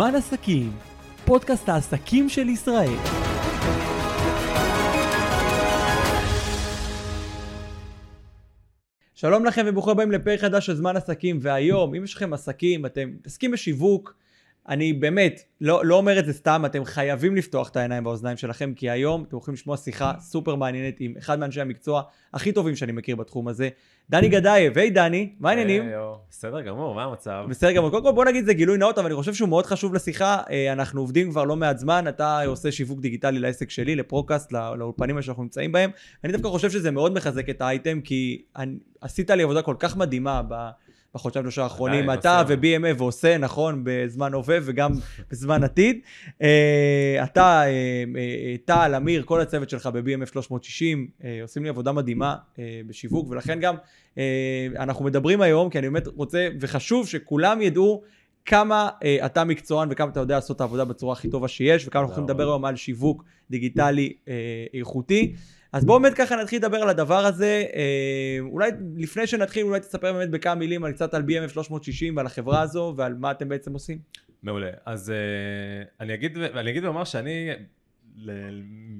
זמן עסקים, פודקאסט העסקים של ישראל. שלום לכם וברוכים הבאים לפרק חדש של זמן עסקים, והיום, אם יש לכם עסקים, אתם מתעסקים בשיווק, אני באמת לא, לא אומר את זה סתם, אתם חייבים לפתוח את העיניים והאוזניים שלכם, כי היום אתם הולכים לשמוע שיחה סופר מעניינת עם אחד מאנשי המקצוע הכי טובים שאני מכיר בתחום הזה, דני גדייב. היי דני, מה העניינים? בסדר גמור, מה המצב? בסדר גמור. קודם כל בוא נגיד זה גילוי נאות, אבל אני חושב שהוא מאוד חשוב לשיחה. אה, אנחנו עובדים כבר לא מעט זמן, אתה עושה שיווק דיגיטלי לעסק שלי, לפרוקאסט, לא- לאולפנים שאנחנו נמצאים בהם. אני דווקא חושב שזה מאוד מחזק את האייטם, כי אני- עשית לי עבודה כל כך מדהימה ב... בחודשיים שלושה האחרונים, אתה. ו-BMF ועושה, נכון, בזמן הווה וגם בזמן עתיד. אה, אתה, אה, אה, טל, אמיר, כל הצוות שלך ב-BMF 360, אה, עושים לי עבודה מדהימה בשיווק, ולכן גם אנחנו מדברים היום, כי אני באמת רוצה, וחשוב שכולם ידעו כמה אה, אתה מקצוען וכמה אתה יודע לעשות את העבודה בצורה הכי טובה שיש, וכמה אנחנו יכולים תודה לדבר היום על שיווק דיגיטלי אה, איכותי. אז בואו באמת ככה נתחיל לדבר על הדבר הזה. אה, אולי לפני שנתחיל, אולי תספר באמת בכמה מילים על קצת על BMF 360 ועל החברה הזו ועל מה אתם בעצם עושים. מעולה. אז אה, אני אגיד, ואומר שאני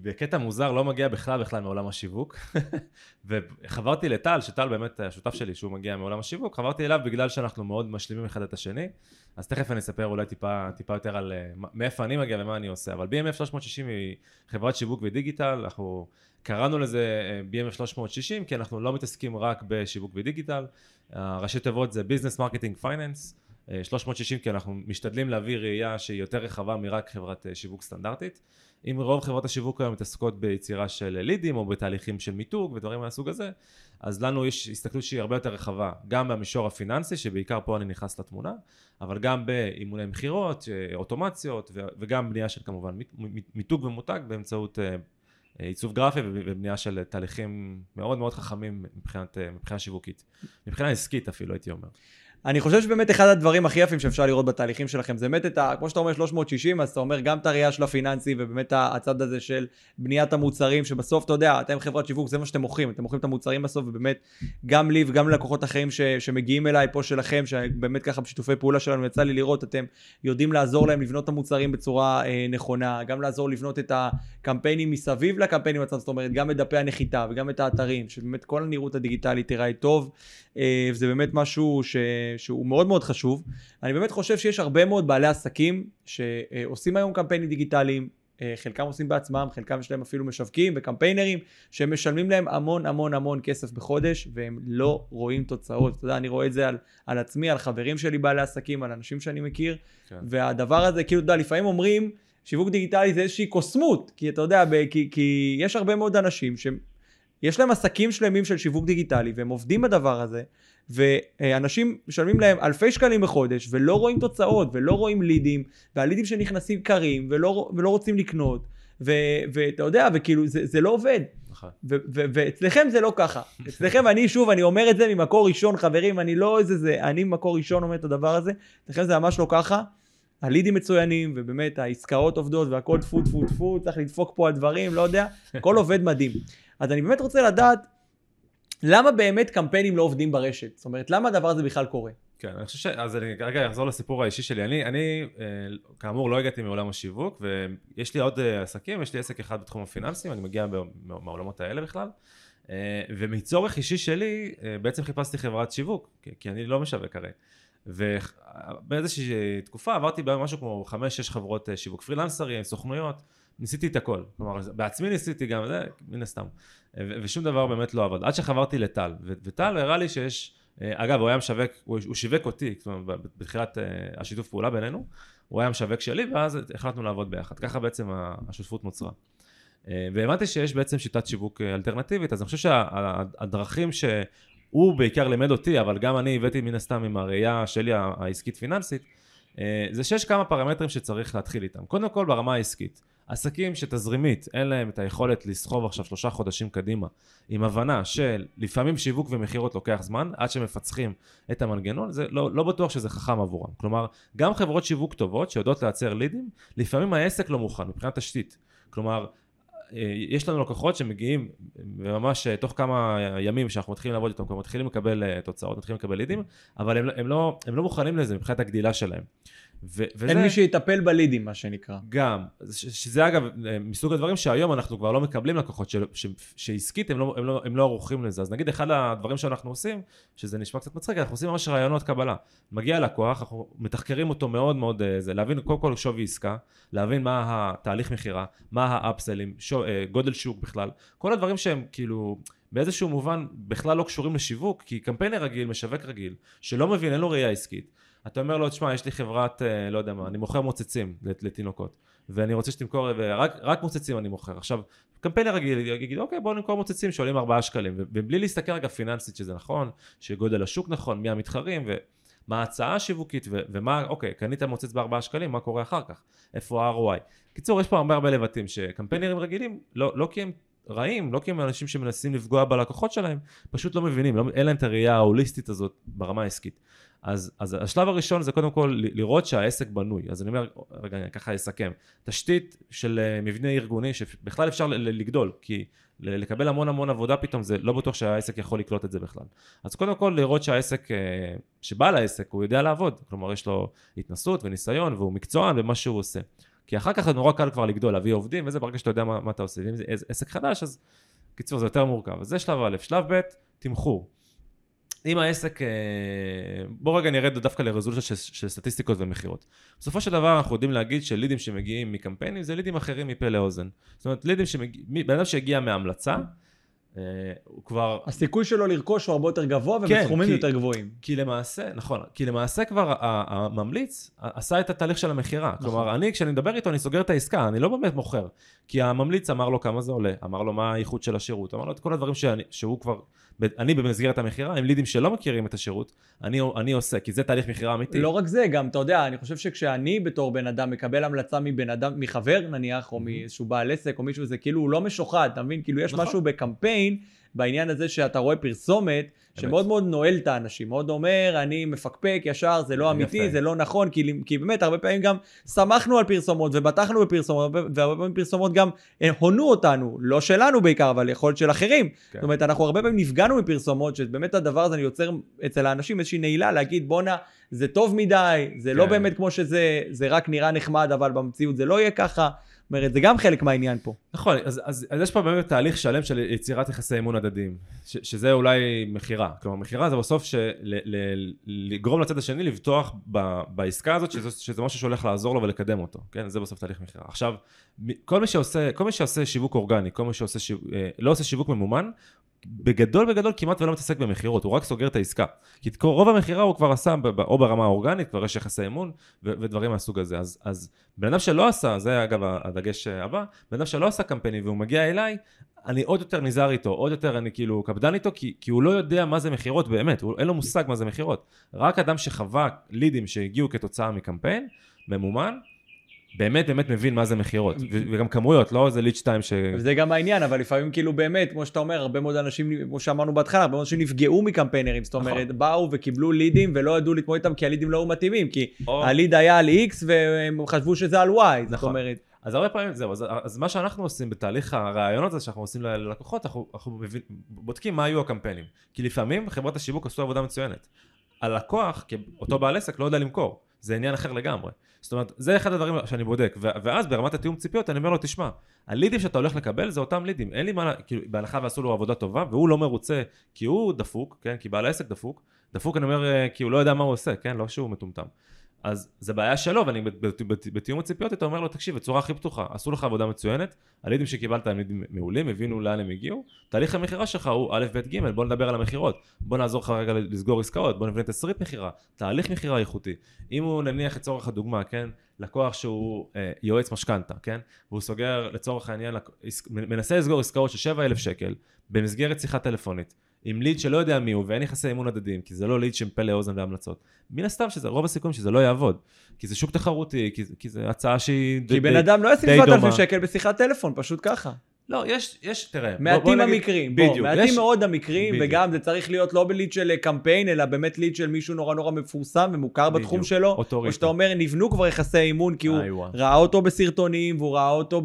בקטע מוזר לא מגיע בכלל בכלל מעולם השיווק. וחברתי לטל, שטל באמת השותף שלי שהוא מגיע מעולם השיווק, חברתי אליו בגלל שאנחנו מאוד משלימים אחד את השני. אז תכף אני אספר אולי טיפה, טיפה יותר על אה, מאיפה אני מגיע ומה אני עושה. אבל BMF 360 היא חברת שיווק ודיגיטל, אנחנו קראנו לזה אה, BMF 360 כי אנחנו לא מתעסקים רק בשיווק ודיגיטל. הראשי תיבות זה Marketing Finance. אה, 360 כי אנחנו משתדלים להביא ראייה שהיא יותר רחבה מרק חברת אה, שיווק סטנדרטית. אם רוב חברות השיווק היום מתעסקות ביצירה של לידים או בתהליכים של מיתוג ודברים מהסוג הזה, אז לנו יש הסתכלות שהיא הרבה יותר רחבה, גם במישור הפיננסי, שבעיקר פה אני נכנס לתמונה, אבל גם באימוני מכירות, אה, אוטומציות וגם בנייה של כמובן מית- מית- מיתוג ומותג באמצעות אה, אה, עיצוב גרפי וב- ובנייה של תהליכים מאוד מאוד חכמים מבחינת, מבחינה שיווקית, מבחינה עסקית אפילו הייתי אומר. אני חושב שבאמת אחד הדברים הכי יפים שאפשר לראות בתהליכים שלכם זה באמת את ה... כמו שאתה אומר 360, אז אתה אומר גם את הראייה של הפיננסי ובאמת הצד הזה של בניית המוצרים, שבסוף אתה יודע, אתם חברת שיווק, זה מה שאתם מוכרים, אתם מוכרים את המוצרים בסוף, ובאמת גם לי וגם ללקוחות אחרים ש, שמגיעים אליי פה שלכם, שבאמת ככה בשיתופי פעולה שלנו יצא לי לראות, אתם יודעים לעזור להם לבנות את המוצרים בצורה אה, נכונה, גם לעזור לבנות את הקמפיינים מסביב לקמפיינים עצמם, זאת אומרת גם את דפי הנחיתה וגם את האתרים, שבאמת כל הנראות הדיגיטלית תיראה טוב, אה, וזה באמת משהו ש... שהוא מאוד מאוד חשוב. אני באמת חושב שיש הרבה מאוד בעלי עסקים שעושים היום קמפיינים דיגיטליים, אה, חלקם עושים בעצמם, חלקם יש להם אפילו משווקים וקמפיינרים שמשלמים להם המון המון המון כסף בחודש והם לא רואים תוצאות. אתה יודע, אני רואה את זה על, על עצמי, על חברים שלי בעלי עסקים, על אנשים שאני מכיר, כן. והדבר הזה, כאילו, אתה יודע, לפעמים אומרים, שיווק דיגיטלי זה איזושהי קוסמות, כי אתה יודע, ב- כי, כי יש הרבה מאוד אנשים שיש להם עסקים שלמים של שיווק דיגיטלי, והם עובדים בדבר הזה, ואנשים משלמים להם אלפי שקלים בחודש, ולא רואים תוצאות, ולא רואים לידים, והלידים שנכנסים קרים, ולא, ולא רוצים לקנות, ו, ואתה יודע, וכאילו, זה, זה לא עובד. נכון. ו- ו- ואצלכם זה לא ככה. אצלכם, אני שוב, אני אומר את זה ממקור ראשון, חברים, אני לא איזה זה, אני ממקור ראשון אומר את הדבר הזה, אצלכם זה ממש לא ככה. הלידים מצוינים, ובאמת העסקאות עובדות והכל טפו טפו טפו, צריך לדפוק פה על דברים, לא יודע, הכל עובד מדהים. אז אני באמת רוצה לדעת, למה באמת קמפיינים לא עובדים ברשת? זאת אומרת, למה הדבר הזה בכלל קורה? כן, אני חושב ש... אז אני רגע אחזור לסיפור האישי שלי. אני, אני אה, כאמור, לא הגעתי מעולם השיווק, ויש לי עוד אה, עסקים, יש לי עסק אחד בתחום הפיננסים, אני מגיע מה- מהעולמות האלה בכלל. אה, ומצורך אישי שלי, בעצם חיפשתי חברת שיווק, כי, אני לא משווק הרי. ובאיזושהי תקופה עברתי במשהו כמו חמש-שש חברות שיווק פרילנסרים, סוכנויות, ניסיתי את הכל. כלומר, בעצמי ניסיתי גם זה, מן הסתם. ושום דבר באמת לא עבד. עד שחברתי לטל, וטל הראה לי שיש... אה, אגב, הוא היה משווק, הוא, שיווק אותי, זאת אומרת, בתחילת אה, השיתוף פעולה בינינו, הוא היה משווק שלי, ואז החלטנו לעבוד ביחד. ככה בעצם השותפות נוצרה. אה, והבנתי שיש בעצם שיטת שיווק אלטרנטיבית, אז אני חושב שהדרכים שהוא בעיקר לימד אותי, אבל גם אני הבאתי מן הסתם עם הראייה שלי ה- העסקית פיננסית, אה, זה שיש כמה פרמטרים שצריך להתחיל איתם. קודם כל ברמה העסקית. עסקים שתזרימית אין להם את היכולת לסחוב עכשיו שלושה חודשים קדימה עם הבנה של לפעמים שיווק ומכירות לוקח זמן עד שמפצחים את המנגנון, זה לא, לא בטוח שזה חכם עבורם. כלומר, גם חברות שיווק טובות שיודעות לייצר לידים, לפעמים העסק לא מוכן מבחינת תשתית. כלומר, אה, יש לנו לקוחות שמגיעים וממש אה, תוך כמה ימים שאנחנו מתחילים לעבוד איתם, כבר מתחילים לקבל אה, תוצאות, מתחילים לקבל לידים, אבל הם, הם, לא, הם לא מוכנים לזה מבחינת הגדילה שלהם. ו- וזה... אין מי שיטפל בלידים, מה שנקרא. גם, ש- שזה אגב מסוג הדברים שהיום אנחנו כבר לא מקבלים לקוחות, ש- ש- שעסקית הם לא, הם, לא, הם לא ערוכים לזה. אז נגיד אחד הדברים שאנחנו עושים, שזה נשמע קצת מצחיק, אנחנו עושים ממש רעיונות קבלה. מגיע לקוח, אנחנו מתחקרים אותו מאוד מאוד, אה, זה, להבין קודם כל שווי עסקה, להבין מה התהליך מכירה, מה האפסלים, שו, אה, גודל שוק בכלל, כל הדברים שהם כאילו... באיזשהו מובן בכלל לא קשורים לשיווק, כי קמפיינר רגיל, משווק רגיל, שלא מבין, אין לו ראייה עסקית. אתה אומר לו, תשמע, יש לי חברת, אה, לא יודע מה, אני מוכר מוצצים לתינוקות, ואני רוצה שתמכור, ורק מוצצים אני מוכר. עכשיו, קמפיינר רגיל יגיד, אוקיי, בוא נמכור מוצצים שעולים 4 שקלים, ובלי להסתכל רגע פיננסית שזה נכון, שגודל השוק נכון, מי המתחרים, ומה ההצעה השיווקית, ומה, אוקיי, קנית מוצץ ב-4 שקלים, מה קורה אחר כך? איפה ה-ROI? קיצור, יש פה הרבה הרבה לבטים, שקמפיינרים רגילים, לא, לא כי הם רעים, לא כי הם אנשים שמנסים לפגוע בלקוחות שלהם, פשוט לא מבינים, לא, אין להם את הראייה ההוליסטית הזאת ברמה העסקית. אז, אז השלב הראשון זה קודם כל לראות שהעסק בנוי. אז אני אומר, רגע, אני ככה אסכם. תשתית של אה, מבנה ארגוני שבכלל אפשר לגדול, כי לקבל המון המון עבודה פתאום, זה לא בטוח שהעסק יכול לקלוט את זה בכלל. אז קודם כל לראות שהעסק, אה, שבעל העסק, הוא יודע לעבוד. כלומר, יש לו התנסות וניסיון והוא מקצוען במה שהוא עושה. כי אחר כך זה נורא קל כבר לגדול, להביא עובדים, וזה ברגע שאתה יודע מה, מה אתה עושה. ואם זה עסק חדש, אז קיצור, זה יותר מורכב. אז זה שלב א'. שלב ב', תמחור. אם העסק, אה, בוא רגע נרד דווקא לרזולוציה של, של סטטיסטיקות ומכירות. בסופו של דבר אנחנו יודעים להגיד שלידים שמגיעים מקמפיינים זה לידים אחרים מפה לאוזן. זאת אומרת, לידים שמגיעים, בן אדם שהגיע מהמלצה, אה, הוא כבר... הסיכוי שלו לרכוש הוא הרבה יותר גבוה ובסכומים כן, יותר גבוהים. כי למעשה, נכון, כי למעשה כבר הממליץ עשה את התהליך של המכירה. נכון. כלומר, אני, כשאני מדבר איתו, אני סוגר את העסקה, אני לא באמת מוכר. כי הממליץ אמר לו כמה זה עולה, אמר לו מה האיכות של השירות, אמר לו את כל הדברים שאני, שהוא כבר, אני במסגרת המכירה, עם לידים שלא מכירים את השירות, אני, אני עושה, כי זה תהליך מכירה אמיתי. לא רק זה, גם, אתה יודע, אני חושב שכשאני בתור בן אדם מקבל המלצה מבן אדם, מחבר נניח, או מאיזשהו בעל עסק, או מישהו, זה כאילו הוא לא משוחד, אתה מבין? כאילו יש נכון. משהו בקמפיין, בעניין הזה שאתה רואה פרסומת, שמאוד מאוד נועל את האנשים, מאוד אומר, אני מפקפק ישר, זה לא אמיתי, יפה. זה לא נכון, כי, כי באמת, הרבה פעמים גם שמחנו על פרסומות ובטחנו בפרסומות, והרבה פעמים פרסומות גם אה, הונו אותנו, לא שלנו בעיקר, אבל יכול להיות של אחרים. כן. זאת אומרת, אנחנו הרבה פעמים נפגענו מפרסומות, שבאמת הדבר הזה יוצר אצל האנשים איזושהי נעילה, להגיד, בואנה, זה טוב מדי, זה לא כן. לא באמת כמו שזה, זה רק נראה נחמד, אבל במציאות זה לא יהיה ככה. אומרת, זה גם חלק מהעניין פה. נכון, אז, אז, אז יש פה באמת תהליך שלם של יצירת יחסי אמון הדדיים, ש, שזה אולי מכירה. כלומר, מכירה זה בסוף לגרום לצד השני לבטוח ב, בעסקה הזאת, שזה, שזה משהו שהולך לעזור לו ולקדם אותו, כן? זה בסוף תהליך מכירה. עכשיו, כל מי שעושה, כל מי שעושה שיווק אורגני, כל מי שעושה שיווק, אה, לא עושה שיווק ממומן, בגדול בגדול כמעט ולא מתעסק במכירות, הוא רק סוגר את העסקה. כי רוב המכירה הוא כבר עשה או ברמה האורגנית, כבר יש יחסי אמון ודברים מהסוג הזה. אז, אז בן אדם שלא עשה, זה אגב הדגש הבא, בן אדם שלא עשה קמפיינים והוא מגיע אליי, אני עוד יותר נזהר איתו, עוד יותר אני כאילו קפדן איתו, כי, כי הוא לא יודע מה זה מכירות באמת, הוא, אין לו מושג מה זה מכירות. רק אדם שחווה לידים שהגיעו כתוצאה מקמפיין, ממומן, באמת באמת מבין מה זה מכירות, וגם כמויות, לא איזה ליד 2 ש... וזה גם העניין, אבל לפעמים כאילו באמת, כמו שאתה אומר, הרבה מאוד אנשים, כמו שאמרנו בהתחלה, הרבה מאוד אנשים נפגעו מקמפיינרים, זאת אומרת, נכון. באו וקיבלו לידים ולא ידעו להתמודד איתם כי הלידים לא היו מתאימים, כי הליד היה על X והם חשבו שזה על Y, זאת נכון. אומרת. אז הרבה פעמים זהו, אז, אז מה שאנחנו עושים בתהליך הרעיונות הזה שאנחנו עושים ללקוחות, אנחנו, אנחנו מבין, בודקים מה היו הקמפיינים. כי לפעמים חברות השיווק עשו עבודה מצוינת. הלקוח, אותו בעל עסק, לא יודע למכור. זה עניין אחר לגמרי. זאת אומרת, זה אחד הדברים שאני בודק, ואז ברמת התיאום ציפיות אני אומר לו, תשמע, הלידים שאתה הולך לקבל זה אותם לידים, אין לי מה, כאילו, בהנחה ועשו לו עבודה טובה, והוא לא מרוצה כי הוא דפוק, כן, כי בעל העסק דפוק, דפוק אני אומר, אה, כי הוא לא יודע מה הוא עושה, כן, לא שהוא מטומטם. אז זה בעיה שלו, ואני בתיאום הציפיות אתה אומר לו, תקשיב, בצורה הכי פתוחה, עשו לך עבודה מצוינת, הלידים שקיבלת הם לידים מעולים, הבינו לאן הם הגיעו, תהליך המכירה שלך הוא א', ב', ג', בוא נדבר על המכירות, בוא נעזור לך רגע לסגור עסקאות, בוא נבנה תסריט מכירה, תהליך מכירה איכותי. אם הוא נניח לצורך הדוגמה, כן, לקוח שהוא אה, יועץ משכנתה, כן, והוא סוגר לצורך העניין, מנסה לסגור עסקאות של 7,000 שקל במסגרת שיחה טלפונית. עם ליד שלא יודע מי הוא ואין יחסי אמון הדדיים, כי זה לא ליד של פלא אוזן והמלצות. מן הסתם שזה רוב הסיכויים שזה לא יעבוד. כי זה שוק תחרותי, כי, כי זה הצעה שהיא די דומה. כי בן אדם לא ישים 7,000 שקל בשיחת טלפון, פשוט ככה. לא, יש, יש, תראה. מעטים המקרים, בדיוק. מעטים יש, מאוד המקרים, בדיוק. וגם זה צריך להיות לא בליד של קמפיין, אלא באמת ליד של מישהו נורא נורא מפורסם ומוכר בדיוק. בתחום שלו. או שאתה אומר, נבנו כבר יחסי אימון, כי הוא. ראה אותו בסרטונים, והוא ראה אותו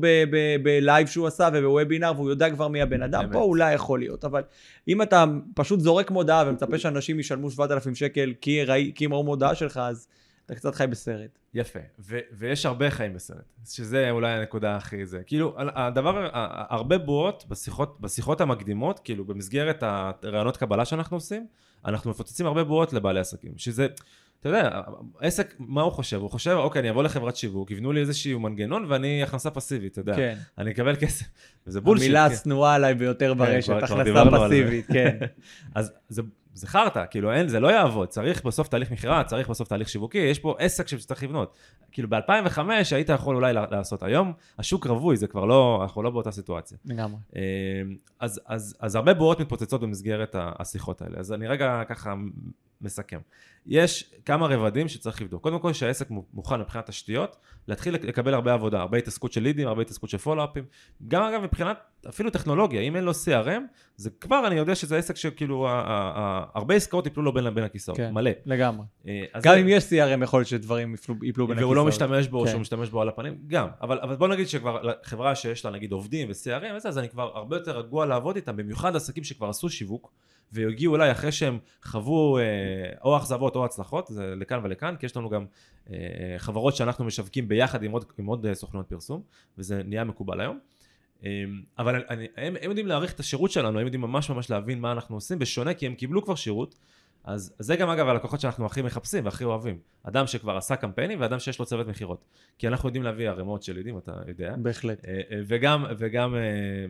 בלייב שהוא עשה ובוובינר, והוא יודע כבר מי הבן אדם. באמת. פה אולי יכול להיות, אבל אם אתה פשוט זורק מודעה ומצפה שאנשים ישלמו 7,000 שקל כי, ראי, כי הם ראו מודעה שלך, אז... אתה קצת חי בסרט. יפה, ו- ויש הרבה חיים בסרט, שזה אולי הנקודה הכי זה. כאילו, הדבר, הרבה בועות בשיחות, בשיחות המקדימות, כאילו במסגרת הרעיונות קבלה שאנחנו עושים, אנחנו מפוצצים הרבה בועות לבעלי עסקים, שזה, אתה יודע, עסק, מה הוא חושב? הוא חושב, אוקיי, אני אבוא לחברת שיווק, יבנו לי איזשהו מנגנון ואני הכנסה פסיבית, אתה יודע. כן. אני אקבל כסף. וזה בולשיט. המילה כן. השנואה עליי ביותר כן, ברשת, כבר הכנסה. פסיבית, כן. אז זה, זה חרטא, כאילו אין, זה לא יעבוד, צריך בסוף תהליך מכירה, צריך בסוף תהליך שיווקי, יש פה עסק שצריך לבנות. כאילו ב-2005 היית יכול אולי לעשות, היום השוק רווי, זה כבר לא, אנחנו לא באותה סיטואציה. לגמרי. אה, אז, אז, אז הרבה בועות מתפוצצות במסגרת השיחות האלה, אז אני רגע ככה מסכם. יש כמה רבדים שצריך לבדוק. קודם כל שהעסק מו- מוכן מבחינת תשתיות, להתחיל לק- לקבל הרבה עבודה, הרבה התעסקות של לידים, הרבה התעסקות של פולו-אפים. גם אגב מבחינת אפילו טכנולוגיה, אם אין לו CRM, זה כבר אני יודע שזה עסק שכאילו, הרבה עסקאות יפלו לו בין, בין הכיסאות, כן. מלא. לגמרי. אה, גם זה- אם יש CRM יכול להיות שדברים יפלו יפלו בין הכיסאות. והוא לא משתמש בו, כן. שהוא משתמש בו על הפנים, גם. אבל, אבל בוא נגיד שכבר חברה שיש לה נגיד עובדים ו-CRM אז אני כבר הרבה יותר רגוע לעבוד איתם, במיוחד עסקים שכבר עשו שיווק, והגיעו אליי אחרי שהם חוו אה, או אכזבות או הצלחות, זה לכאן ולכאן, כי יש לנו גם אה, חברות שאנחנו משווקים ביחד עם עוד, עם עוד אה, סוכנויות פרסום, וזה נהיה מקובל היום. אה, אבל אני, הם, הם יודעים להעריך את השירות שלנו, הם יודעים ממש ממש להבין מה אנחנו עושים, בשונה כי הם קיבלו כבר שירות, אז זה גם אגב הלקוחות שאנחנו הכי מחפשים והכי אוהבים. אדם שכבר עשה קמפיינים ואדם שיש לו צוות מכירות. כי אנחנו יודעים להביא ערימות של לידים, אתה יודע. בהחלט. אה, אה, וגם, וגם אה,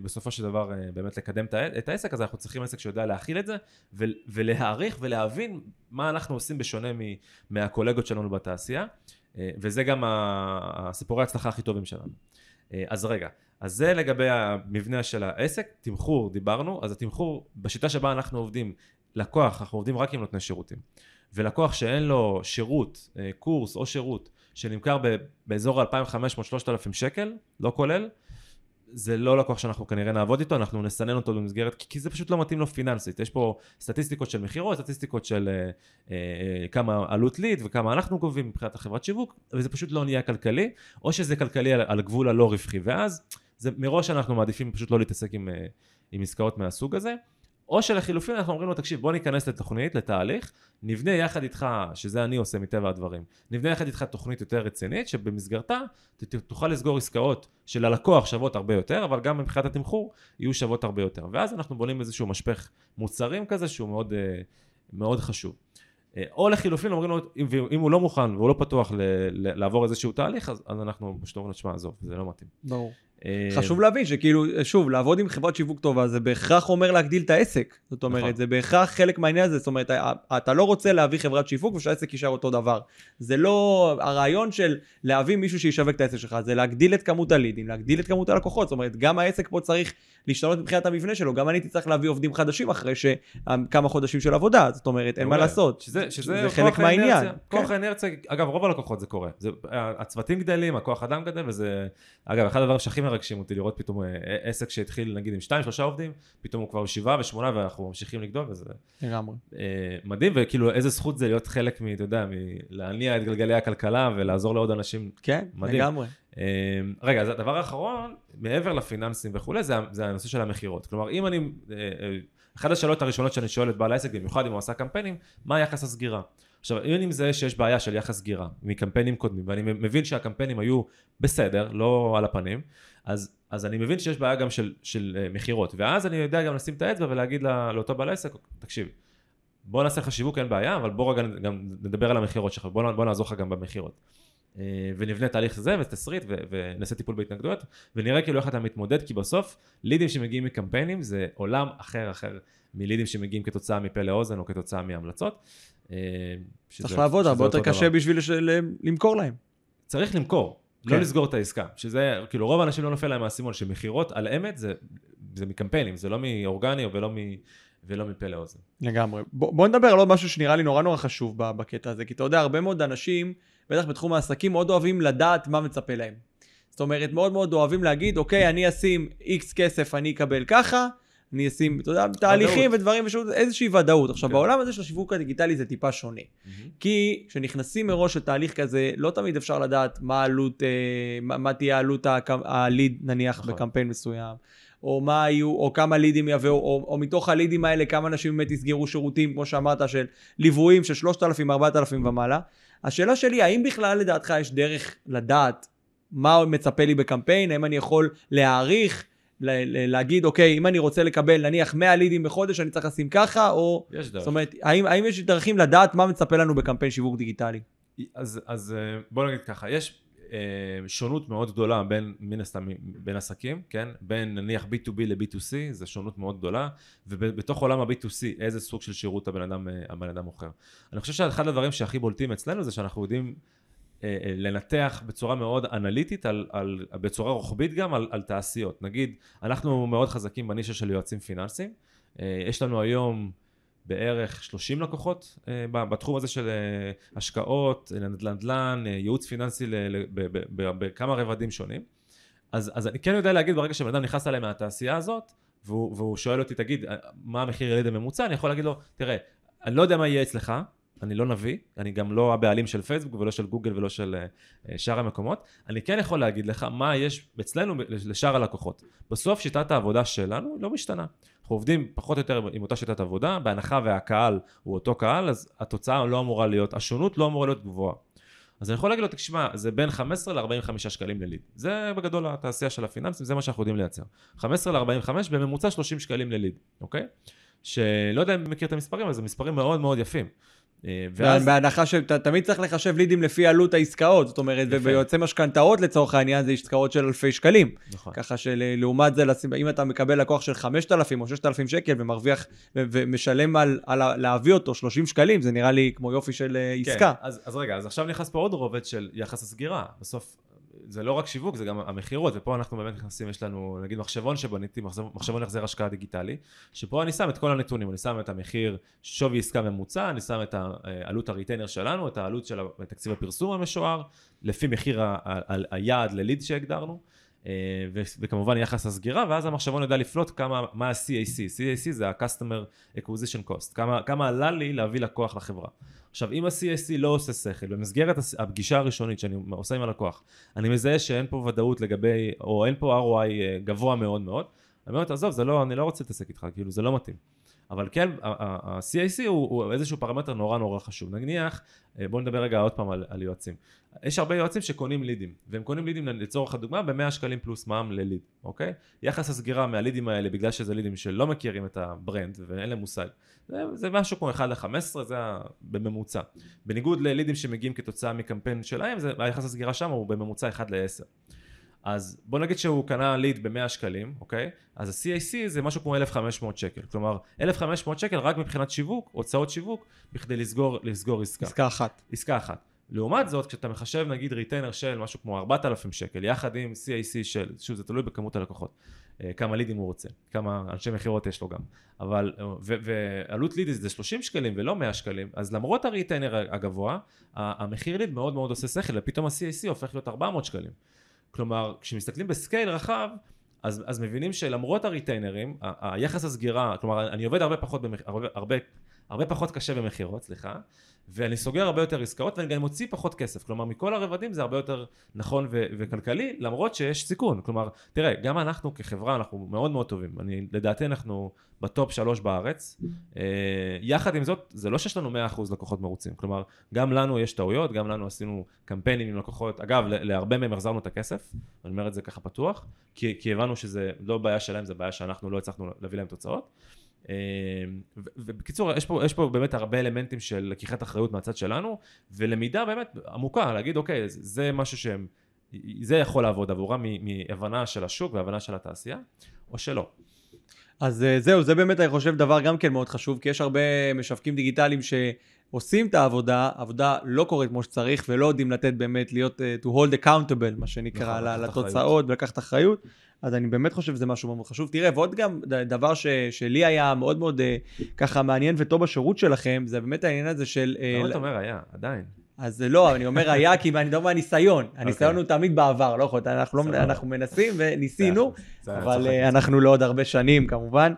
בסופו של דבר באמת לקדם את העסק, אז אנחנו צריכים עסק שיודע להכיל את זה, ולהעריך ולהבין מה אנחנו עושים בשונה מהקולגות שלנו בתעשייה, וזה גם הסיפורי ההצלחה הכי טובים שלנו. אז רגע, אז זה לגבי המבנה של העסק, תמחור דיברנו, אז התמחור, בשיטה שבה אנחנו עובדים, לקוח, אנחנו עובדים רק עם נותני שירותים. ולקוח שאין לו שירות, אה, קורס או שירות, שנמכר באזור ה-2,500-3,000 שקל, לא כולל, זה לא לקוח שאנחנו כנראה נעבוד איתו, אנחנו נסנן אותו במסגרת, כי, זה פשוט לא מתאים לו פיננסית. יש פה סטטיסטיקות של מכירות, סטטיסטיקות של אה, אה, כמה עלות ליד וכמה אנחנו גובים מבחינת החברת שיווק, וזה פשוט לא נהיה כלכלי, או שזה כלכלי על, על גבול הלא רווחי, ואז זה, מראש אנחנו מעדיפים פשוט לא להתעסק עם, אה, עם עסקאות מהסוג הזה. או שלחילופין אנחנו אומרים לו, תקשיב, בוא ניכנס לתוכנית, לתהליך, נבנה יחד איתך, שזה אני עושה מטבע הדברים, נבנה יחד איתך תוכנית יותר רצינית, שבמסגרתה תוכל לסגור עסקאות שללקוח שוות הרבה יותר, אבל גם מבחינת התמחור יהיו שוות הרבה יותר. ואז אנחנו בונים איזשהו משפך מוצרים כזה שהוא מאוד, אה, מאוד חשוב. אה, או לחילופין אומרים לו, אם, אם הוא לא מוכן והוא לא פתוח ל, ל, לעבור איזשהו תהליך, אז, אז אנחנו פשוט אומרים לו, תשמע, עזוב, זה לא מתאים. ברור. אה, חשוב להבין שכאילו, שוב, לעבוד עם חברת שיווק טובה זה בהכרח אומר להגדיל את העסק. זאת אומרת, נכון. זה בהכרח חלק מהעניין הזה. זאת אומרת, אתה לא רוצה להביא חברת שיווק ושהעסק יישאר אותו דבר. זה לא, הרעיון של להביא מישהו שישווק את העסק שלך, זה להגדיל את כמות הלידים, להגדיל את כמות הלקוחות. זאת אומרת, גם העסק פה צריך להשתנות מבחינת המבנה שלו, גם אני הייתי צריך להביא עובדים חדשים אחרי שכמה חודשים של עבודה. זאת אומרת, אין מה. לעשות. שזה, שזה זה חלק מהעניין. כן. כוח האינרציה, אגב, רוב הלקוחות זה קורה. זה, הצוותים גדלים, הכוח אדם גדל, וזה, אגב, אחד הדברים שהכי מרגשים אותי לראות פתאום אה, עסק שהתחיל נגיד עם שתיים, שלושה עובדים, פתאום הוא כבר שבעה ושמונה ואנחנו ממשיכים לגדול, וזה לגמרי. אה, מדהים, וכאילו איזה זכות זה להיות חלק מ, אתה יודע, מלהניע את גלגלי הכלכלה ולעזור לעוד אנשים. כן, מדהים. לגמרי. אה, רגע, אז הדבר האחרון, מעבר לפיננסים וכולי, זה, זה הנושא של המכירות. כלומר, אם אני, אה, אה, אחת השאלות הראשונות שאני שואל את בעל העסק, במיוחד אם הוא עשה קמפיינים, מה יחס הסגירה? עכשיו, אם אני מזהה שיש בעיה של יחס סגירה מקמפיינים קודמים, ואני מבין שהקמפיינים היו בסדר, לא על הפנים, אז, אז אני מבין שיש בעיה גם של, של אה, מכירות, ואז אני יודע גם לשים את האצבע ולהגיד לא, לאותו בעל העסק, תקשיב, בוא נעשה לך שיווק, אין בעיה, אבל בוא רגע גם נדבר על המכירות שלך, בוא, בוא נעזור לך גם במכירות. אה, ונבנה תהליך זה ותסריט ו- ונעשה טיפול בהתנגדויות ונראה כאילו איך אתה מתמודד כי בסוף לידים שמגיעים מקמפיינים זה עולם אחר אחר מלידים שמגיעים כתוצאה מפה לאוזן או כתוצאה מהמלצות. אה, שזה- צריך לעבוד הרבה יותר קשה. בשביל למכור להם. צריך למכור. לא לסגור את העסקה, שזה כאילו רוב האנשים לא נופל להם מהסימון שמכירות על אמת זה, זה מקמפיינים, זה לא מאורגני ולא, מ, ולא מפה לאוזן. לגמרי. בוא, בוא נדבר על עוד משהו שנראה לי נורא נורא חשוב בקטע הזה, כי אתה יודע, הרבה מאוד אנשים, בטח בתחום העסקים, מאוד אוהבים לדעת מה מצפה להם. זאת אומרת, מאוד מאוד אוהבים להגיד, אוקיי, אני אשים איקס כסף, אני אקבל ככה, אני אשים, אתה יודע, תהליכים ודברים, איזושהי ודאות. עכשיו, כן. בעולם הזה של השיווק הדיגיטלי זה טיפה שונה. כי כשנכנסים מראש לתהליך כזה, לא תמיד אפשר לדעת מה העלות, אה, מה, מה תהיה עלות הליד נניח נכון. בקמפיין מסוים, או מה יהיו, או כמה לידים יביאו, או, או מתוך הלידים האלה כמה אנשים באמת יסגרו שירותים, כמו שאמרת, של ליוויים של 3,000, 4,000 ומעלה. השאלה שלי, האם בכלל לדעתך יש דרך לדעת מה מצפה לי בקמפיין, האם אני יכול להעריך, להגיד, אוקיי, אם אני רוצה לקבל נניח 100 לידים בחודש, אני צריך לשים ככה, או... יש דרך. זאת אומרת, האם, האם יש דרכים לדעת מה מצפה לנו בקמפיין שיווק דיגיטלי? אז, אז אה, בוא נגיד ככה, יש אה, שונות מאוד גדולה בין, מן הסתם, בין עסקים, כן? בין נניח B2B ל-B2C, זו שונות מאוד גדולה, ובתוך עולם ה-B2C, איזה סוג של שירות הבן אדם, אה, הבן אדם מוכר. אני חושב שאחד הדברים שהכי בולטים אצלנו זה שאנחנו יודעים לנתח בצורה מאוד אנליטית, על, על, בצורה רוחבית גם, על, על תעשיות. נגיד, אנחנו מאוד חזקים בנישה של יועצים פיננסיים. אה, יש לנו היום בערך 30 לקוחות בתחום הזה של השקעות, נדל"ן, ייעוץ פיננסי בכמה רבדים שונים. אז, אז אני כן יודע להגיד, ברגע שבן אדם נכנס אליי מהתעשייה הזאת, והוא, והוא שואל אותי, תגיד, מה המחיר יליד הממוצע? אני יכול להגיד לו, תראה, אני לא יודע מה יהיה אצלך, אני לא נביא, אני גם לא הבעלים של פייסבוק ולא של גוגל ולא של uh, שאר המקומות. אני כן יכול להגיד לך מה יש אצלנו לשאר הלקוחות. בסוף שיטת העבודה שלנו לא משתנה. אנחנו עובדים פחות או יותר עם אותה שיטת עבודה, בהנחה והקהל הוא אותו קהל, אז התוצאה לא אמורה להיות, השונות לא אמורה להיות גבוהה. אז אני יכול להגיד לו, תשמע, זה בין 15 ל-45 שקלים לליד. זה בגדול התעשייה של הפיננסים, זה מה שאנחנו יודעים לייצר. 15 ל-45, בממוצע 30 שקלים לליד, אוקיי? שלא יודע אם מכיר את המספרים, אבל זה מספרים מאוד מאוד יפים. אה, ואז... בהנחה שאתה תמיד צריך לחשב לידים לפי עלות העסקאות, זאת אומרת, וביועצי משכנתאות לצורך העניין זה עסקאות של אלפי שקלים. נכון. ככה שלעומת זה, אם אתה מקבל לקוח של 5,000 או 6,000 שקל ומרוויח ומשלם על, על להביא אותו 30 שקלים, זה נראה לי כמו יופי של אה, כן, עסקה. אז, אז רגע, אז עכשיו נכנס פה עוד רובד של יחס הסגירה. בסוף זה לא רק שיווק, זה גם המכירות, ופה אנחנו באמת נכנסים, יש לנו נגיד מחשבון שבניתי, מחשבון החזר השקעה דיגיטלי, שפה אני שם את כל הנתונים, אני שם את המחיר שווי עסקה ממוצע, אני שם את עלות הריטיינר שלנו, את העלות של תקציב הפרסום המשוער, לפי מחיר היעד לליד שהגדרנו. אה, וכמובן יחס הסגירה, ואז המחשבון יודע לפלוט כמה, מה ה-CAC, CAC זה ה-Customer Acquisition Cost, כמה, כמה עלה לי להביא לקוח לחברה. עכשיו, אם ה-CAC לא עושה שכל, במסגרת הפגישה הראשונית שאני עושה עם הלקוח, אני מזהה שאין פה ודאות לגבי, או אין פה ROI אה, גבוה מאוד מאוד, אני אומר, עזוב, לא, אני לא רוצה להתעסק איתך, כאילו, זה לא מתאים. אבל כן, ה- CAC הוא, הוא איזשהו פרמטר נורא נורא חשוב. נניח, אה, בואו נדבר רגע עוד פעם על, על יועצים. יש הרבה יועצים שקונים לידים, והם קונים לידים לצורך הדוגמה ב-100 שקלים פלוס מע"מ לליד, אוקיי? יחס הסגירה מהלידים האלה, בגלל שזה לידים שלא מכירים את ה brand ואין להם מושג, זה, זה משהו כמו 1 ל-15, זה בממוצע. בניגוד ללידים שמגיעים כתוצאה מקמפיין שלהם, זה, היחס הסגירה שם הוא בממוצע 1 ל-10. אז בוא נגיד שהוא קנה ליד ב-100 שקלים, אוקיי? אז ה-CAC זה משהו כמו 1,500 שקל. כלומר, 1,500 שקל רק מבחינת שיווק, הוצאות שיווק, בכדי לסגור, לסגור עסקה. עסקה אחת. עסקה אחת. לעומת זאת, כשאתה מחשב נגיד ריטיינר של משהו כמו 4,000 שקל, יחד עם CAC של, שוב זה תלוי בכמות הלקוחות, אה, כמה לידים הוא רוצה, כמה אנשי מכירות יש לו גם, אבל, ועלות ליד זה 30 שקלים ולא 100 שקלים, אז למרות הריטיינר הגבוה, המחיר ליד מאוד מאוד עושה שכל, ופתאום ה-CAC הופך להיות 400 שקלים. כלומר, כשמסתכלים בסקייל רחב, אז, אז מבינים שלמרות הריטיינרים, היחס הסגירה, כלומר, אני עובד הרבה פחות, במח, הרבה, הרבה, הרבה פחות קשה במכירות, סליחה, ואני סוגר הרבה יותר עסקאות ואני גם מוציא פחות כסף. כלומר, מכל הרבדים זה הרבה יותר נכון ו- וכלכלי, למרות שיש סיכון. כלומר, תראה, גם אנחנו כחברה, אנחנו מאוד מאוד טובים. אני, לדעתי אנחנו בטופ שלוש בארץ. אה, יחד עם זאת, זה לא שיש לנו 100% לקוחות מרוצים. כלומר, גם לנו יש טעויות, גם לנו עשינו קמפיינים עם לקוחות. אגב, להרבה מהם החזרנו את הכסף, אני אומר את זה ככה פתוח, כי, כי הבנו שזה לא בעיה שלהם, זה בעיה שאנחנו לא הצלחנו להביא להם תוצאות. אמ, ובקיצור, יש פה, יש פה באמת הרבה אלמנטים של לקיחת אחריות מהצד שלנו, ולמידה באמת עמוקה, להגיד אוקיי, זה משהו שהם, זה יכול לעבוד עבורם מהבנה של השוק והבנה של התעשייה, או שלא. אז אה, זהו, זה באמת אני חושב דבר גם כן מאוד חשוב, כי יש הרבה משווקים דיגיטליים שעושים את העבודה, עבודה לא קורית כמו שצריך, ולא יודעים לתת באמת להיות, uh, to hold accountable, מה שנקרא, נכון, לתוצאות ולקחת אחריות. אז אני באמת חושב שזה משהו מאוד חשוב. תראה, ועוד גם דבר ש, שלי היה מאוד מאוד uh, ככה מעניין וטוב בשירות שלכם, זה באמת העניין הזה של... למה uh, אתה אומר היה? עדיין. אז לא, אני אומר היה, כי אני מדבר מהניסיון. הניסיון okay. הוא תמיד בעבר, לא יכול להיות, אנחנו, לא, אנחנו מנסים וניסינו, אבל אנחנו לא עוד הרבה שנים כמובן.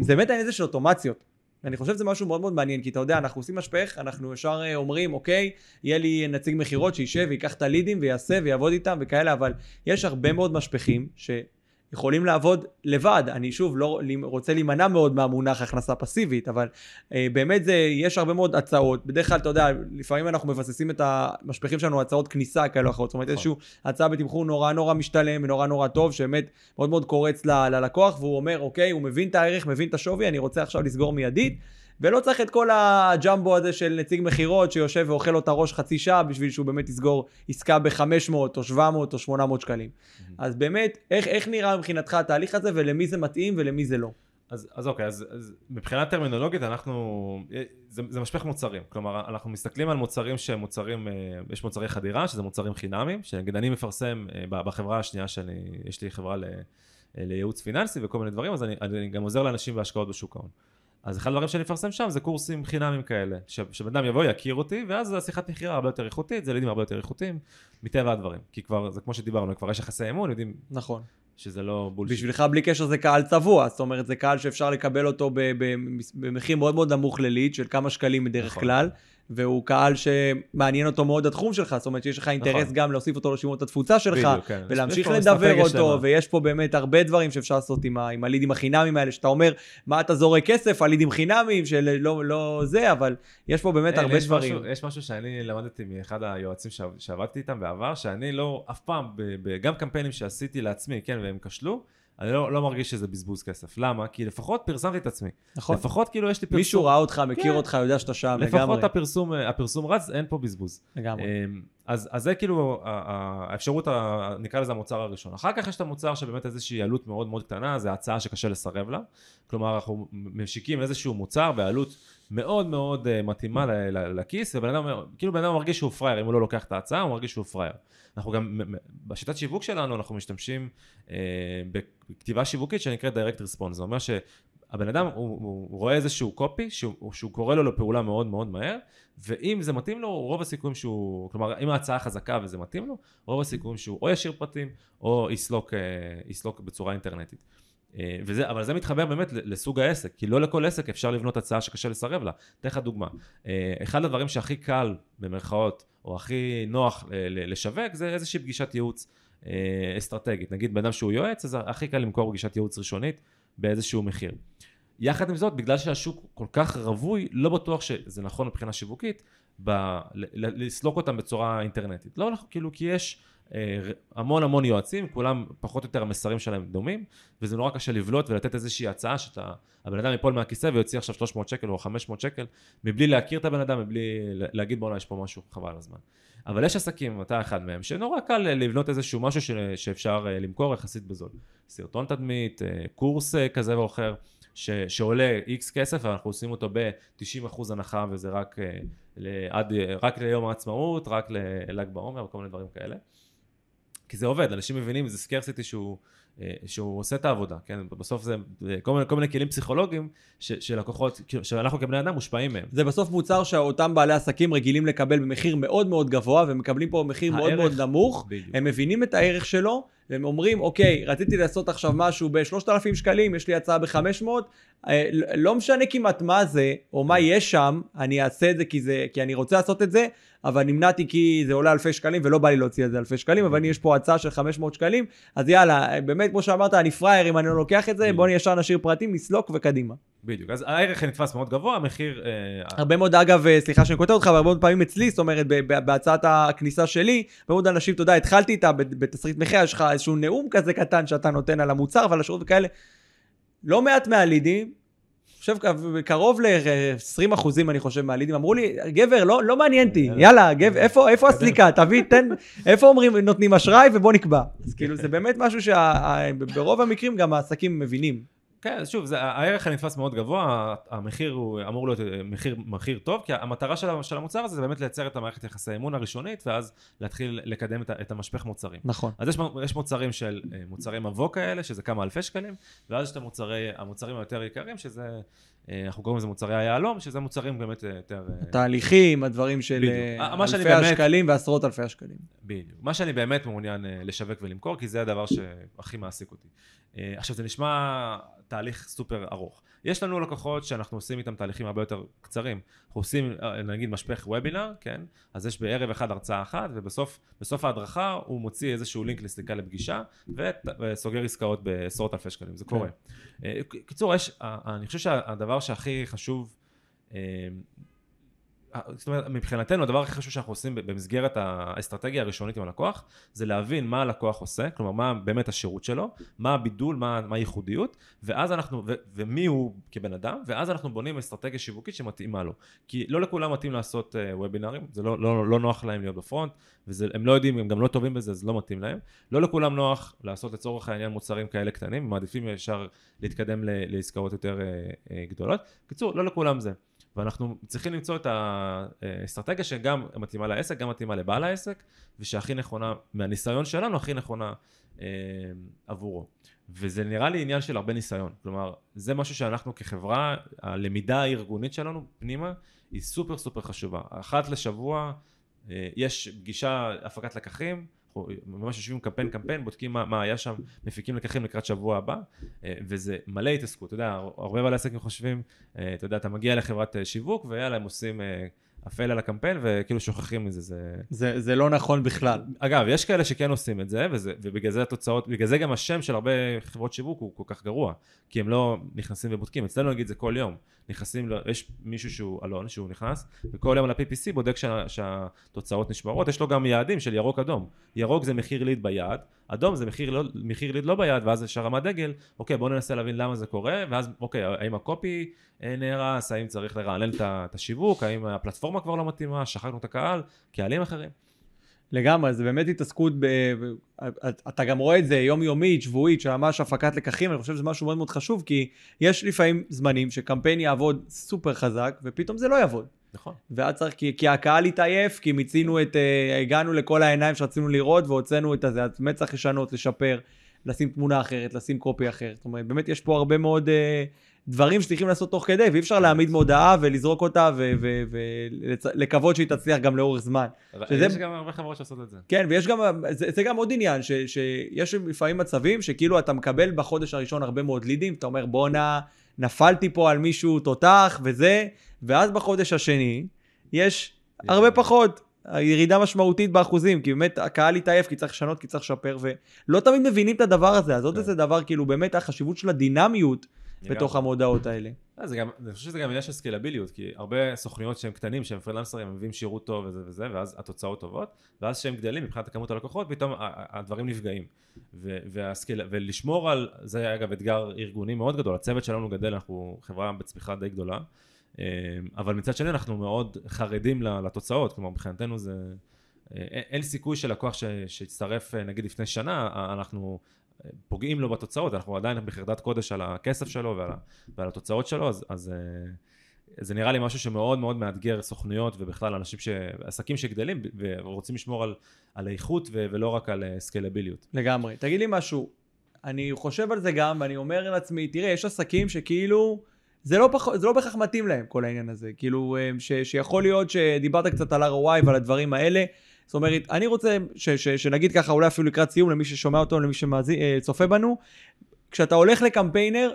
זה באמת העניין הזה של אוטומציות. ואני חושב שזה משהו מאוד מאוד מעניין, כי אתה יודע, אנחנו עושים משפך, אנחנו ישר אה, אומרים, אוקיי, יהיה לי נציג מכירות שישב ויקח את הלידים ויעשה ויעבוד איתם וכאלה, אבל יש הרבה מאוד משפכים ש... יכולים לעבוד לבד. אני שוב לא רוצה להימנע מאוד מהמונח הכנסה פסיבית, אבל אה, באמת זה, יש הרבה מאוד הצעות. בדרך כלל, אתה יודע, לפעמים אנחנו מבססים את המשפחים שלנו הצעות כניסה כאלה אחרות. זאת אומרת, נכון. איזושהי הצעה בתמחור נורא נורא משתלם ונורא נורא טוב, שבאמת מאוד מאוד קורץ ללקוח, והוא אומר, אוקיי, הוא מבין את הערך, מבין את השווי, אני רוצה עכשיו לסגור מיידית. ולא צריך את כל הג'מבו הזה של נציג מכירות שיושב ואוכל לו את הראש חצי שעה בשביל שהוא באמת יסגור עסקה ב-500 או 700 או 800 שקלים. Mm-hmm. אז באמת, איך, איך נראה מבחינתך התהליך הזה ולמי זה מתאים ולמי זה לא? אז, אז אוקיי, אז, אז מבחינה טרמינולוגית אנחנו, זה, זה משפך מוצרים, כלומר אנחנו מסתכלים על מוצרים שהם מוצרים, אה, יש מוצרי חדירה שזה מוצרים חינמים, שנגיד אני מפרסם אה, בחברה השנייה שאני, יש לי חברה ל, אה, לייעוץ פיננסי וכל מיני דברים, אז אני, אני גם עוזר לאנשים בהשקעות בשוק ההון. אז אחד הדברים שאני אפרסם שם זה קורסים חינמים כאלה, שבן אדם יבוא, יכיר אותי, ואז השיחת מכירה הרבה יותר איכותית, זה לידים הרבה יותר איכותיים, מטבע הדברים. כי כבר, זה כמו שדיברנו, כבר יש יחסי אמון, יודעים... נכון. שזה לא בולשיט. בשבילך בלי קשר זה קהל צבוע, זאת אומרת זה קהל שאפשר לקבל אותו במחיר מאוד מאוד נמוך לליד של כמה שקלים בדרך נכון. כלל. והוא קהל שמעניין אותו מאוד התחום שלך, זאת אומרת שיש לך אינטרס נכון. גם להוסיף אותו לשימות התפוצה שלך, בדיוק, כן. ולהמשיך לדבר אותו, שלמה. ויש פה באמת הרבה דברים שאפשר לעשות עם, ה, עם הלידים החינמים האלה, שאתה אומר, מה אתה זורק כסף, הלידים חינמים, של לא, לא זה, אבל יש פה באמת אין, הרבה יש דברים. משהו, יש משהו שאני למדתי מאחד היועצים שעבדתי איתם בעבר, שאני לא, אף פעם, גם קמפיינים שעשיתי לעצמי, כן, והם כשלו, אני לא, לא מרגיש שזה בזבוז כסף. למה? כי לפחות פרסמתי את עצמי. נכון. לפחות כאילו יש לי פרסום. מישהו ראה אותך, מכיר כן. אותך, יודע שאתה שם לפחות לגמרי. לפחות הפרסום, הפרסום רץ, אין פה בזבוז. לגמרי. אמ, אז, אז זה כאילו האפשרות, נקרא לזה המוצר הראשון. אחר כך יש את המוצר שבאמת איזושהי עלות מאוד מאוד קטנה, זה הצעה שקשה לסרב לה. כלומר, אנחנו משיקים איזשהו מוצר בעלות מאוד מאוד אה, מתאימה לכיס, ובן אדם, כאילו בן אדם מרגיש שהוא פראייר, אם הוא לא לוקח את ההצעה, הוא מרגיש שהוא פראייר. אנחנו גם, בשיטת שיווק שלנו, אנחנו משתמשים אה, בכתיבה שיווקית שנקראת direct response, זה אומר שהבן אדם, הוא, הוא רואה איזשהו קופי, שהוא, שהוא קורא לו לפעולה מאוד מאוד מהר, ואם זה מתאים לו, רוב הסיכויים שהוא, כלומר, אם ההצעה חזקה וזה מתאים לו, רוב הסיכויים שהוא או ישאיר פרטים, או יסלוק, אה, יסלוק בצורה אינטרנטית. אה, וזה, אבל זה מתחבר באמת לסוג העסק, כי לא לכל עסק אפשר לבנות הצעה שקשה לסרב לה. אתן לך דוגמה, אה, אחד הדברים שהכי קל, במרכאות, או הכי נוח לשווק, זה איזושהי פגישת ייעוץ אה, אסטרטגית. נגיד בן אדם שהוא יועץ, אז הכי קל למכור פגישת ייעוץ ראשונית באיזשהו מחיר. יחד עם זאת, בגלל שהשוק כל כך רווי, לא בטוח שזה נכון מבחינה שיווקית, ב- לסלוק אותם בצורה אינטרנטית. לא, כאילו, כי יש... אה, המון המון יועצים, כולם פחות או יותר המסרים שלהם דומים, וזה נורא קשה לבלוט ולתת איזושהי הצעה שאתה, הבן אדם ייפול מהכיסא ויוציא עכשיו 300 שקל או 500 שקל, מבלי להכיר את הבן אדם, מבלי להגיד בואנה יש פה משהו חבל על הזמן. אבל יש עסקים, אתה אחד מהם, שנורא קל לבנות איזשהו משהו ש, שאפשר אה, למכור יחסית בזול. סרטון תדמית, אה, קורס כזה או אחר, ש, שעולה איקס כסף ואנחנו עושים אותו ב-90% הנחה וזה רק, עד, רק ליום העצמאות, רק לל"ג בעומר וכל מיני דברים כאלה. כי זה עובד, אנשים מבינים, זה סקרסיטי שהוא, אה, שהוא עושה את העבודה, כן? בסוף זה כל מיני, כל מיני כלים פסיכולוגיים שלקוחות, שאנחנו כבני אדם מושפעים מהם. זה בסוף מוצר שאותם בעלי עסקים רגילים לקבל במחיר מאוד מאוד גבוה, ומקבלים פה מחיר הערך, מאוד מאוד נמוך, בדיוק. הם מבינים את הערך שלו, והם אומרים, אוקיי, רציתי לעשות עכשיו משהו ב-3,000 שקלים, יש לי הצעה ב-500, אה, לא משנה כמעט מה זה, או מה יש שם, אני אעשה את זה כי, זה כי אני רוצה לעשות את זה, אבל נמנעתי כי זה עולה אלפי שקלים, ולא בא לי להוציא על זה אלפי שקלים, אבל יש פה הצעה של 500 שקלים, אז יאללה, באמת, כמו שאמרת, אני פראייר אם אני לא לוקח את זה, בוא ישר נשאיר פרטים, נסלוק וקדימה. בדיוק, אז הערך נתפס מאוד גבוה, המחיר... אה, הרבה מאוד, אגב, אה, סליחה שאני כותב אותך, הרבה מאוד פעמים אצלי, זאת אומרת, בהצעת הכניסה שלי, הרבה מאוד אנשים, אתה יודע, התחלתי איתה בתסריט מחיר, יש לך איזשהו נאום כזה קטן שאתה נותן על המוצר ועל השירות וכאלה. לא מעט מהלידים, חושב קרוב ל-20 אחוזים, אני חושב, מהלידים, אמרו לי, גבר, לא, לא מעניין אותי, יאללה, גבר, איפה, איפה הסליקה? תביא, תן, איפה אומרים, נותנים אשראי ובוא נקבע. אז כאילו, זה באמת משהו שברוב המקרים גם העסקים מבינים. כן, שוב, זה, הערך הנתפס מאוד גבוה, המחיר הוא אמור להיות אה, מחיר, מחיר טוב, כי המטרה של, של המוצר הזה זה באמת לייצר את המערכת יחסי האמון הראשונית, ואז להתחיל לקדם את, את המשפך מוצרים. נכון. אז יש, יש מוצרים של אה, מוצרי מבוא כאלה, שזה כמה אלפי שקלים, ואז יש את המוצרי, המוצרים היותר יקרים, שזה, אה, אנחנו קוראים לזה מוצרי היהלום, שזה מוצרים באמת יותר... התהליכים, הדברים של. אלפי באמת, השקלים ועשרות אלפי השקלים. בדיוק. מה שאני באמת מעוניין לשווק ולמכור, כי זה הדבר שהכי מעסיק אותי. אה, עכשיו זה נשמע תהליך סופר ארוך. יש לנו לקוחות שאנחנו עושים איתם תהליכים הרבה יותר קצרים. אנחנו עושים אה, נגיד משפך וובינר, כן? אז יש בערב אחד הרצאה אחת, ובסוף ההדרכה הוא מוציא איזשהו לינק לסליקה לפגישה, וסוגר עסקאות בעשרות אלפי שקלים, זה כן. קורה. אה, קיצור, יש, אני חושב שהדבר שהכי חשוב זאת אומרת, מבחינתנו הדבר הכי חשוב שאנחנו עושים במסגרת האסטרטגיה הראשונית עם הלקוח, זה להבין מה הלקוח עושה, כלומר מה באמת השירות שלו, מה הבידול, מה, מה הייחודיות, ואז אנחנו, ו, ומי הוא כבן אדם, ואז אנחנו בונים אסטרטגיה שיווקית שמתאימה לו. כי לא לכולם מתאים לעשות uh, וובינרים, זה לא, לא, לא נוח להם להיות בפרונט, והם לא יודעים, הם גם לא טובים בזה, זה לא מתאים להם. לא לכולם נוח לעשות לצורך העניין מוצרים כאלה קטנים, מעדיפים ישר להתקדם לעסקאות יותר uh, uh, גדולות. בקיצור, לא לכולם זה. ואנחנו צריכים למצוא את האסטרטגיה שגם מתאימה לעסק, גם מתאימה לבעל העסק, ושהכי נכונה, מהניסיון שלנו, הכי נכונה אה, עבורו. וזה נראה לי עניין של הרבה ניסיון. כלומר, זה משהו שאנחנו כחברה, הלמידה הארגונית שלנו פנימה, היא סופר סופר חשובה. אחת לשבוע אה, יש פגישה, הפקת לקחים, ממש יושבים קמפיין קמפיין, בודקים מה, מה היה שם, מפיקים לקחים לקראת שבוע הבא, אה, וזה מלא התעסקות, אתה יודע, הרבה בעלי עסקים חושבים, אה, אתה יודע, אתה מגיע לחברת אה, שיווק, ויאללה, הם עושים אפל על הקמפיין וכאילו שוכחים מזה, זה... זה, זה לא נכון בכלל. אגב, יש כאלה שכן עושים את זה, וזה, ובגלל זה התוצאות, בגלל זה גם השם של הרבה חברות שיווק הוא כל כך גרוע, כי הם לא נכנסים ובודקים, אצלנו נגיד זה כל יום, נכנסים, יש מישהו שהוא אלון, שהוא נכנס, וכל יום על ה-PPC בודק שה, שהתוצאות נשמרות, יש לו גם יעדים של ירוק אדום, ירוק זה מחיר ליד ביעד, אדום זה מחיר, לא, מחיר ליד לא ביעד, ואז יש הרמת דגל, אוקיי בואו ננסה להבין למה זה קורה, ואז אוקיי, האם הקופי אה, נהרס, האם צריך לרענן את השיווק, האם הפלטפורמה כבר לא מתאימה, שכחנו את הקהל, קהלים אחרים. לגמרי, זה באמת התעסקות, ב... אתה גם רואה את זה יומיומית, שבועית, שממש הפקת לקחים, אני חושב שזה משהו מאוד מאוד חשוב, כי יש לפעמים זמנים שקמפיין יעבוד סופר חזק, ופתאום זה לא יעבוד. נכון. ואז צריך, כי, כי הקהל התעייף, כי מיצינו את, uh, הגענו לכל העיניים שרצינו לראות, והוצאנו את הזה, אז באמת צריך לשנות, לשפר, לשים תמונה אחרת, לשים קופי אחר. זאת אומרת, באמת יש פה הרבה מאוד... דברים שצריכים לעשות תוך כדי, ואי אפשר להעמיד מודעה ולזרוק אותה ולקוות שהיא תצליח גם לאורך זמן. שזה... יש גם הרבה חברות שעושות את זה. כן, ויש גם, זה, זה גם עוד עניין, ש, שיש לפעמים מצבים שכאילו אתה מקבל בחודש הראשון הרבה מאוד לידים, אתה אומר בואנה, נפלתי פה על מישהו תותח וזה, ואז בחודש השני יש הרבה פחות. ירידה משמעותית באחוזים, כי באמת הקהל התעייף, כי צריך לשנות, כי צריך לשפר, ולא תמיד מבינים את הדבר הזה, אז עוד כן. איזה דבר, כאילו באמת החשיבות של הדינמיות בתוך המודעות האלה. אה, זה גם, אני חושב שזה גם עניין של סקלביליות, כי הרבה סוכנויות שהם קטנים, שהם פרילנסרים, הם מביאים שירות טוב וזה וזה, ואז התוצאות טובות, ואז כשהם גדלים מבחינת כמות הלקוחות, פתאום הדברים נפגעים. והסקל, ולשמור על, זה היה אגב אתגר ארגוני מאוד גדול, הצוות שלנו גדל, אנחנו חברה בצמיחה די גדולה, אה, אבל מצד שני אנחנו מאוד חרדים לתוצאות, כלומר מבחינתנו זה... אה, אין סיכוי שלקוח שיצטרף נגיד לפני שנה, אנחנו פוגעים לו בתוצאות, אנחנו עדיין בחרדת קודש על הכסף שלו ועל, ועל התוצאות שלו, אז, אז אה, זה נראה לי משהו שמאוד מאוד מאתגר סוכנויות ובכלל אנשים, ש... עסקים שגדלים ורוצים לשמור על, על איכות ו... ולא רק על סקלביליות. אה, לגמרי. תגיד לי משהו, אני חושב על זה גם ואני אומר לעצמי, תראה, יש עסקים שכאילו... זה לא, פח, זה לא בהכרח מתאים להם כל העניין הזה, כאילו אה, ש, שיכול להיות שדיברת קצת על ROI ועל הדברים האלה, זאת אומרת, אני רוצה ש, ש, שנגיד ככה, אולי אפילו לקראת סיום, למי ששומע אותו, למי שצופה אה, בנו, כשאתה הולך לקמפיינר,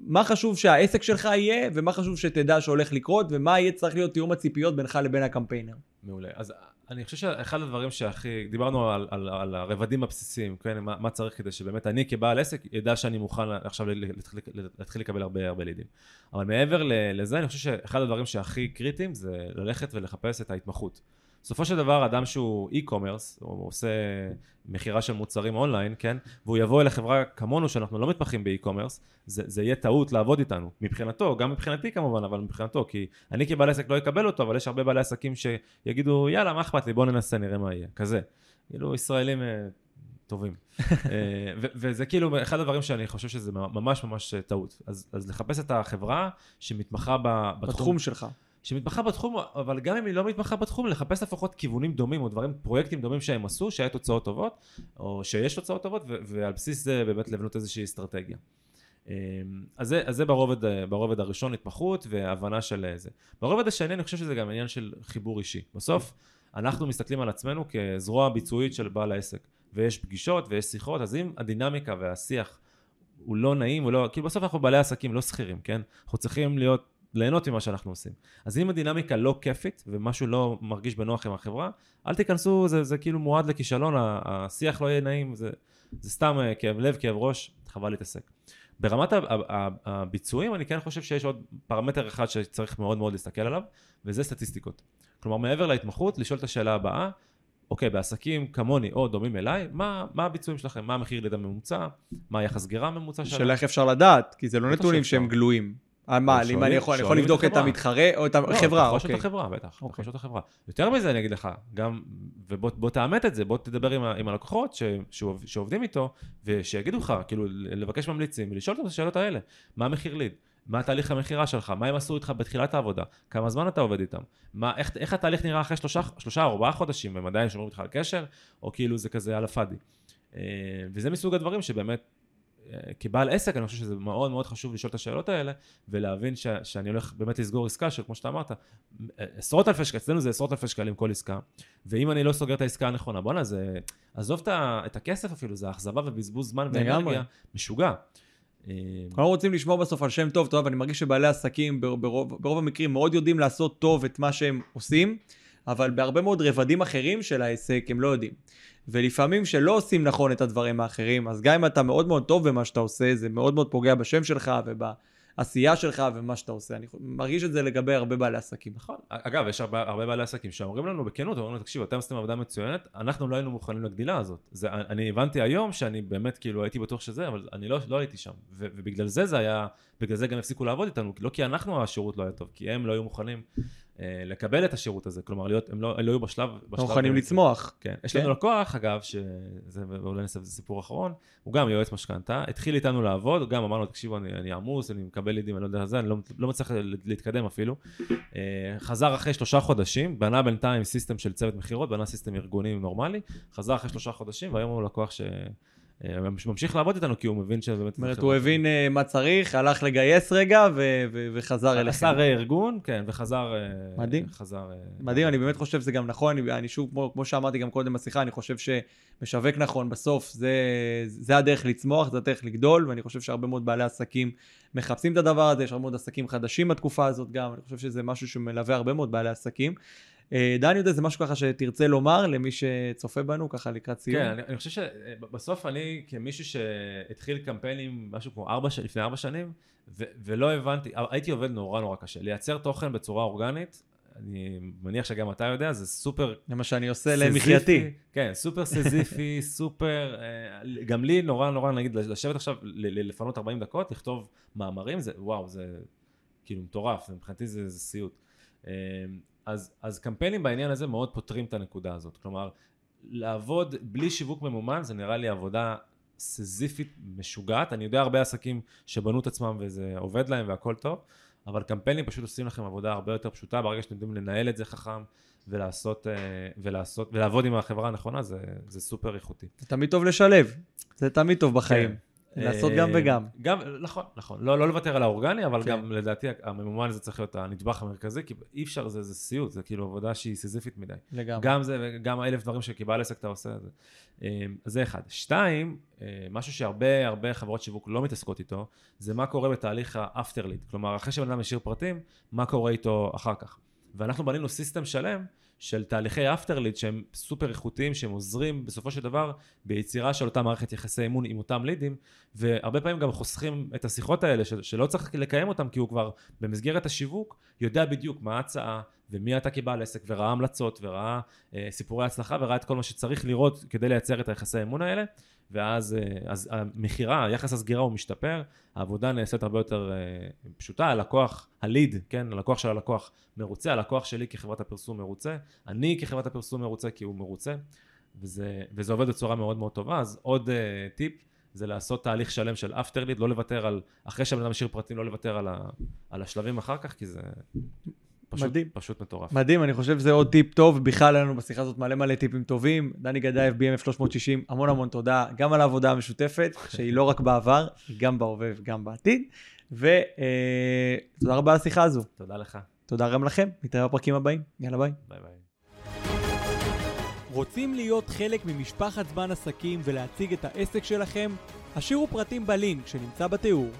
מה חשוב שהעסק שלך יהיה, ומה חשוב שתדע שהולך לקרות, ומה יהיה צריך להיות תיאום הציפיות בינך לבין הקמפיינר. מעולה. אז אני חושב שאחד הדברים שהכי, דיברנו על, על, על הרבדים הבסיסיים, כן, מה, מה צריך כדי שבאמת אני כבעל עסק ידע שאני מוכן עכשיו להתחיל, להתחיל לקבל הרבה הרבה לידים. אבל מעבר לזה, אני חושב שאחד הדברים שהכי קריטיים זה ללכת ולחפש את ההתמחות. בסופו של דבר, אדם שהוא e-commerce, הוא עושה מכירה של מוצרים אונליין, כן? והוא יבוא אל החברה כמונו, שאנחנו לא מתמחים באי-קומרס, זה, זה יהיה טעות לעבוד איתנו. מבחינתו, גם מבחינתי כמובן, אבל מבחינתו, כי אני כבעל עסק לא אקבל אותו, אבל יש הרבה בעלי עסקים שיגידו, יאללה, מה אכפת לי, בוא ננסה, נראה מה יהיה. כזה. כאילו, ישראלים אה, טובים. אה, וזה כאילו אחד הדברים שאני חושב שזה ממש ממש טעות. אז, אז לחפש את החברה שמתמחה בתחום, בתחום שלך. שמתמחה בתחום, אבל גם אם היא לא מתמחה בתחום, לחפש לפחות כיוונים דומים או דברים, פרויקטים דומים שהם עשו, שהיה תוצאות טובות, או שיש תוצאות טובות, ועל בסיס זה באמת לבנות איזושהי אסטרטגיה. אמ, אז זה, אז זה ברובד, ברובד הראשון, התמחות והבנה של זה. ברובד השני אני חושב שזה גם עניין של חיבור אישי. בסוף אנחנו מסתכלים על עצמנו כזרוע ביצועית של בעל העסק, ויש פגישות ויש שיחות, אז אם הדינמיקה והשיח הוא לא נעים, הוא לא, כאילו בסוף אנחנו בעלי עסקים, לא שכירים, כן? אנחנו צריכים להיות, ליהנות ממה שאנחנו עושים. אז אם הדינמיקה לא כיפית, ומשהו לא מרגיש בנוח עם החברה, אל תיכנסו, זה, זה כאילו מועד לכישלון, השיח לא יהיה נעים, זה, זה סתם אה, כאב לב, כאב ראש, חבל להתעסק. ברמת הביצועים, אני כן חושב שיש עוד פרמטר אחד שצריך מאוד מאוד להסתכל עליו, וזה סטטיסטיקות. כלומר, מעבר להתמחות, לשאול את השאלה הבאה, אוקיי, בעסקים כמוני או דומים אליי, מה, מה הביצועים שלכם? מה המחיר לידה ממוצע? מה היחס סגירה ממוצע שלכם? שאלה איך אפשר לדעת, כי זה לא נתונים שהם גלויים. אה, מה, אם אני יכול, יכול לבדוק את המתחרה או את החברה. לא, את החברה, בטח, אוקיי. את החברה. יותר מזה אני אגיד לך, גם, ובוא תאמת את זה, בוא תדבר עם, הלקוחות ש, שעובדים איתו, ושיגידו לך, כאילו, לבקש ממליצים, ולשאול אותם את השאלות האלה. מה המחיר ליד? מה התהליך המכירה שלך? מה הם עשו איתך בתחילת העבודה? כמה זמן אתה עובד איתם? מה, איך, איך התהליך נראה אחרי שלושה, שלושה ארבעה חודשים? הם עדיין שומרים איתך על קשר? או כאילו זה כזה על הפאדי? אה, וזה מסוג הדברים שבאמת כבעל עסק, אני חושב שזה מאוד מאוד חשוב לשאול את השאלות האלה, ולהבין ש, שאני הולך באמת לסגור עסקה של, כמו שאתה אמרת, עשרות אלפי שקלים, אצלנו זה עשרות אלפי שקלים כל עסקה, ואם אני לא סוגר את העסקה הנכונה, בואנה, זה, עזוב את הכסף אפילו, זה אכזבה ובזבוז זמן ואנרגיה, משוגע. אנחנו רוצים לשמור בסוף על שם טוב, טוב, ואני מרגיש שבעלי עסקים ברוב, ברוב המקרים מאוד יודעים לעשות טוב את מה שהם עושים, אבל בהרבה מאוד רבדים אחרים של העסק הם לא יודעים. ולפעמים שלא עושים נכון את הדברים האחרים, אז גם אם אתה מאוד מאוד טוב במה שאתה עושה, זה מאוד מאוד פוגע בשם שלך ובעשייה שלך ומה שאתה עושה. אני מרגיש את זה לגבי הרבה בעלי עסקים. נכון. אגב, יש הרבה, הרבה בעלי עסקים שאומרים לנו בכנות, אומרים לנו, תקשיב, אתם עשיתם עבודה מצוינת, אנחנו לא היינו מוכנים לגדילה הזאת. זה, אני הבנתי היום שאני באמת, כאילו, הייתי בטוח שזה, אבל אני לא, לא הייתי שם. ו, ובגלל זה זה היה, בגלל זה גם הפסיקו לעבוד איתנו, לא כי אנחנו השירות לא היה טוב, כי הם לא היו מוכנים לקבל את השירות הזה, כלומר להיות, הם לא, הם לא היו בשלב... לא מוכנים לצמוח. כן. יש כן. לנו לקוח, אגב, שזה אולי נעשה איזה סיפור אחרון, הוא גם יועץ משכנתה, התחיל איתנו לעבוד, גם אמרנו, תקשיבו, אני, אני עמוס, אני מקבל לידים, אני לא יודע זה, אני לא, לא מצליח להתקדם אפילו. אה, חזר אחרי שלושה חודשים, בנה בינתיים system של צוות מכירות, בנה system ארגוני נורמלי, חזר אחרי שלושה חודשים, והיום הוא לקוח ש... אה, ממשיך לעבוד איתנו כי הוא מבין שבאמת... זאת אומרת, הוא הבין אה, מה צריך, הלך לגייס רגע וחזר אליכם. עשה רה-ארגון, כן, וחזר... אה, מדהים. חזר... מדהים, אני באמת חושב שזה גם נכון, אני שוב, כמו שאמרתי גם קודם בשיחה, אני חושב שמשווק נכון בסוף, זה הדרך לצמוח, זה הדרך לגדול, ואני חושב שהרבה מאוד בעלי עסקים מחפשים את הדבר הזה, יש הרבה מאוד עסקים חדשים בתקופה הזאת גם, אני חושב שזה משהו שמלווה הרבה מאוד בעלי עסקים. אה, דן יהודה זה משהו ככה שתרצה לומר למי שצופה בנו ככה לקראת סיום. כן, אני, אני חושב שבסוף אני כמישהו שהתחיל קמפיינים משהו כמו ארבע, לפני ארבע שנים ו, ולא הבנתי, הייתי עובד נורא נורא קשה, לייצר תוכן בצורה אורגנית. אני מניח שגם אתה יודע, זה סופר... זה מה שאני עושה למחייתי. כן, סופר סזיפי, סופר... אה, גם לי נורא נורא, נגיד, לשבת עכשיו, לפנות 40 דקות, לכתוב מאמרים, זה וואו, זה כאילו מטורף, מבחינתי זה, זה סיוט. אז, אז קמפיינים בעניין הזה מאוד פותרים את הנקודה הזאת. כלומר, לעבוד בלי שיווק ממומן זה נראה לי עבודה סזיפית משוגעת. אני יודע הרבה עסקים שבנו את עצמם וזה עובד להם והכל טוב, אבל קמפיינים פשוט עושים לכם עבודה הרבה יותר פשוטה ברגע שאתם יודעים לנהל את זה חכם ולעשות, אה, ולעשות, ולעבוד עם החברה הנכונה זה, זה סופר איכותי. זה תמיד טוב לשלב, זה תמיד טוב בחיים. כן. לעשות גם אה, וגם. גם, נכון, נכון. לא, לא לוותר על האורגני, אבל כן. גם לדעתי הממומן הזה צריך להיות הנדבך המרכזי, כי אי אפשר, זה, זה סיוט, זה כאילו עבודה שהיא סיזיפית מדי. לגמרי. גם זה, וגם האלף דברים שכבעל עסק אתה עושה. זה. אה, זה אחד. שתיים, אה, משהו שהרבה הרבה חברות שיווק לא מתעסקות איתו, זה מה קורה בתהליך האפטר ליד. כלומר, אחרי שבן אדם השאיר פרטים, מה קורה איתו אחר כך. ואנחנו בנינו סיסטם שלם של תהליכי אפטר ליד שהם סופר איכותיים, שהם עוזרים בסופו של דבר ביצירה של אותה מערכת יחסי אמון עם אותם לידים, והרבה פעמים גם חוסכים את השיחות האלה של, שלא צריך לקיים אותם, כי הוא כבר במסגרת השיווק יודע בדיוק מה ההצעה ומי אתה כבעל עסק, וראה המלצות וראה אה, סיפורי הצלחה וראה את כל מה שצריך לראות כדי לייצר את היחסי האמון האלה. ואז אה, אז המכירה, יחס הסגירה הוא משתפר, העבודה נעשית הרבה יותר אה, פשוטה, הלקוח, הליד, כן, הלקוח של הלקוח מרוצה, הלקוח שלי כחברת הפרסום מרוצה, אני כחברת הפרסום מרוצה כי הוא מרוצה, וזה, וזה עובד בצורה מאוד מאוד טובה, אז עוד uh, טיפ זה לעשות תהליך שלם של אפטר ליד, לא לוותר על, אחרי שהבן אדם משאיר פרטים, לא לוותר על, ה, על השלבים אחר כך, כי זה פשוט, מדהים. פשוט מטורף. מדהים, אני חושב שזה עוד טיפ טוב, בכלל היה לנו בשיחה הזאת מלא מלא טיפים טובים. דני גדייב, BMF 360, המון המון תודה, גם על העבודה המשותפת, שהיא לא רק בעבר, היא גם בהווה וגם בעתיד. ותודה אה, רבה על השיחה הזו. תודה לך. תודה גם לכם, נתראה בפרקים הבאים. יאללה ביי. ביי ביי. רוצים להיות חלק ממשפחת זמן עסקים ולהציג את העסק שלכם? השאירו פרטים בלינק שנמצא בתיאור.